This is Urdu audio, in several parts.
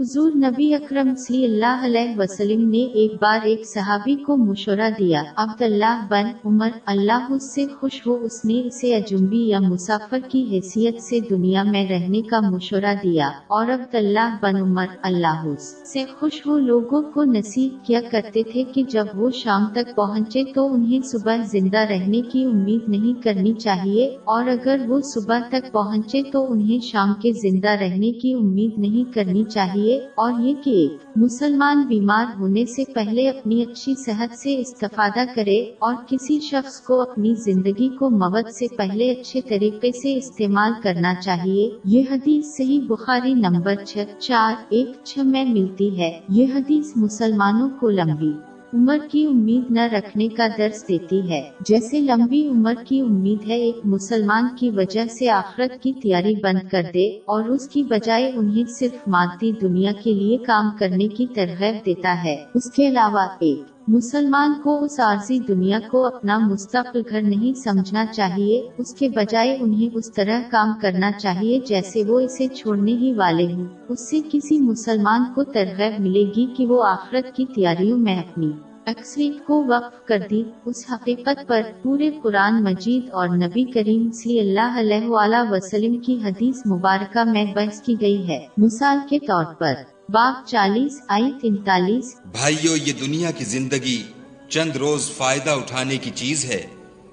حضور نبی اکرم صلی اللہ علیہ وسلم نے ایک بار ایک صحابی کو مشورہ دیا، عبداللہ بن عمر، اللہ اس سے خوش ہو، اس نے اسے اجنبی یا مسافر کی حیثیت سے دنیا میں رہنے کا مشورہ دیا، اور عبداللہ بن عمر، اللہ سے خوش ہو، لوگوں کو نصیب کیا کرتے تھے کہ جب وہ شام تک پہنچے تو انہیں صبح زندہ رہنے کی امید نہیں کرنی چاہیے، اور اگر وہ صبح تک پہنچے تو انہیں شام کے زندہ رہنے کی امید نہیں کرنی چاہیے۔ چاہیے اور یہ کہ ایک مسلمان بیمار ہونے سے پہلے اپنی اچھی صحت سے استفادہ کرے اور کسی شخص کو اپنی زندگی کو موت سے پہلے اچھے طریقے سے استعمال کرنا چاہیے۔ یہ حدیث صحیح بخاری نمبر چھ، چار، ایک، چھ میں ملتی ہے۔ یہ حدیث مسلمانوں کو لمبی۔ عمر کی امید نہ رکھنے کا درس دیتی ہے۔ جیسے لمبی عمر کی امید ہے، ایک مسلمان کی وجہ سے آخرت کی تیاری بند کر دے اور اس کی بجائے انہیں صرف مادی دنیا کے لیے کام کرنے کی ترغیب دیتا ہے۔ اس کے علاوہ ایک مسلمان کو اس عارضی دنیا کو اپنا مستقل گھر نہیں سمجھنا چاہیے، اس کے بجائے انہیں اس طرح کام کرنا چاہیے جیسے وہ اسے چھوڑنے ہی والے ہوں۔ اس سے کسی مسلمان کو ترغیب ملے گی کہ وہ آخرت کی تیاریوں میں اپنی تقسیم کو وقف کر دی۔ اس حقیقت پر پورے قرآن مجید اور نبی کریم صلی اللہ علیہ وآلہ وسلم کی حدیث مبارکہ میں بحث کی گئی ہے۔ مثال کے طور پر باپ چالیس آئی تینتالیس بھائیو، یہ دنیا کی زندگی چند روز فائدہ اٹھانے کی چیز ہے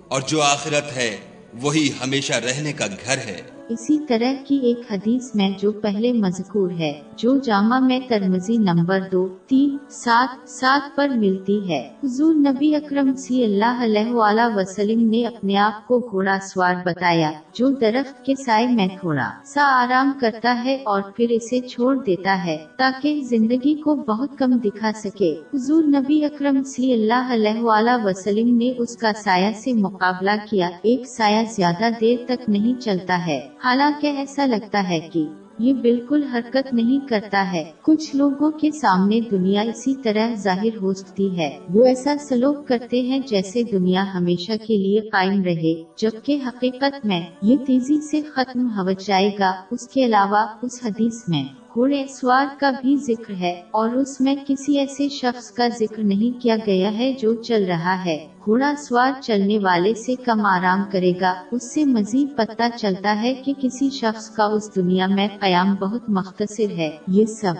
اور جو آخرت ہے، وہی ہمیشہ رہنے کا گھر ہے۔ اسی طرح کی ایک حدیث میں جو پہلے مذکور ہے، جو جامع میں ترمزی نمبر دو، تین، سات سات پر ملتی ہے۔ حضور نبی اکرم سی اللہ علیہ وآلہ وسلم نے اپنے آپ کو گھوڑا سوار بتایا، جو درخت کے سائے میں گھوڑا سا آرام کرتا ہے اور پھر اسے چھوڑ دیتا ہے، تاکہ زندگی کو بہت کم دکھا سکے۔ حضور نبی اکرم سی اللہ علیہ وآلہ وسلم نے اس کا سایہ سے مقابلہ کیا، ایک سایہ زیادہ دیر تک نہیں چلتا ہے۔ حالانکہ ایسا لگتا ہے کہ یہ بالکل حرکت نہیں کرتا ہے۔ کچھ لوگوں کے سامنے دنیا اسی طرح ظاہر ہو سکتی ہے۔ وہ ایسا سلوک کرتے ہیں جیسے دنیا ہمیشہ کے لیے قائم رہے، جبکہ حقیقت میں یہ تیزی سے ختم ہو جائے گا۔ اس کے علاوہ اس حدیث میں گھوڑے سواد کا بھی ذکر ہے اور اس میں کسی ایسے شخص کا ذکر نہیں کیا گیا ہے جو چل رہا ہے۔ گھوڑا سوار چلنے والے سے کم آرام کرے گا۔ اس سے مزید پتہ چلتا ہے کہ کسی شخص کا اس دنیا میں قیام بہت مختصر ہے۔ یہ سب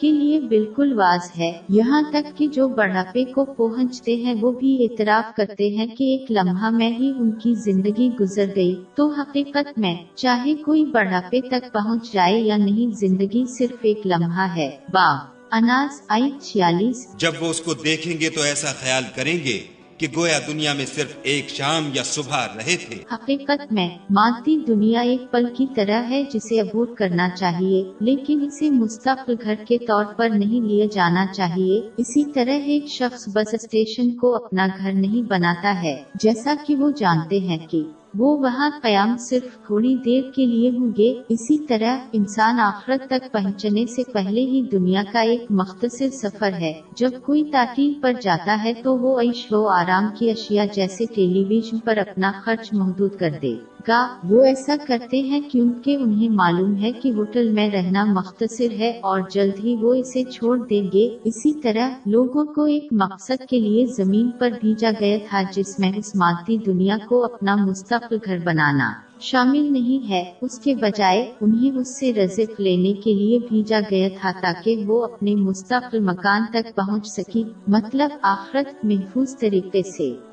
کے لیے بالکل واضح ہے۔ یہاں تک کہ جو بڑھاپے کو پہنچتے ہیں، وہ بھی اعتراف کرتے ہیں کہ ایک لمحہ میں ہی ان کی زندگی گزر گئی۔ تو حقیقت میں، چاہے کوئی بڑھاپے تک پہنچ جائے یا نہیں، زندگی صرف ایک لمحہ ہے۔ با اناس آئی چھیالیس۔ جب وہ اس کو دیکھیں گے تو ایسا خیال کریں گے۔ کہ گویا دنیا میں صرف ایک شام یا صبح رہے تھے۔ حقیقت میں، مادی دنیا ایک پل کی طرح ہے جسے عبور کرنا چاہیے، لیکن اسے مستقل گھر کے طور پر نہیں لیا جانا چاہیے۔ اسی طرح ایک شخص بس اسٹیشن کو اپنا گھر نہیں بناتا ہے، جیسا کہ وہ جانتے ہیں کہ وہ وہاں قیام صرف تھوڑی دیر کے لیے ہوں گے۔ اسی طرح انسان آخرت تک پہنچنے سے پہلے ہی دنیا کا ایک مختصر سفر ہے۔ جب کوئی تعطیل پر جاتا ہے تو وہ عیش و آرام کی اشیاء جیسے ٹیلی ویژن پر اپنا خرچ محدود کر دے۔ گا۔ وہ ایسا کرتے ہیں کیونکہ انہیں معلوم ہے کہ ہوٹل میں رہنا مختصر ہے اور جلد ہی وہ اسے چھوڑ دیں گے۔ اسی طرح لوگوں کو ایک مقصد کے لیے زمین پر بھیجا گیا تھا جس میں اس مادی دنیا کو اپنا مستقل گھر بنانا شامل نہیں ہے۔ اس کے بجائے انہیں اس سے رزق لینے کے لیے بھیجا گیا تھا تاکہ وہ اپنے مستقل مکان تک پہنچ سکی مطلب آخرت محفوظ طریقے سے۔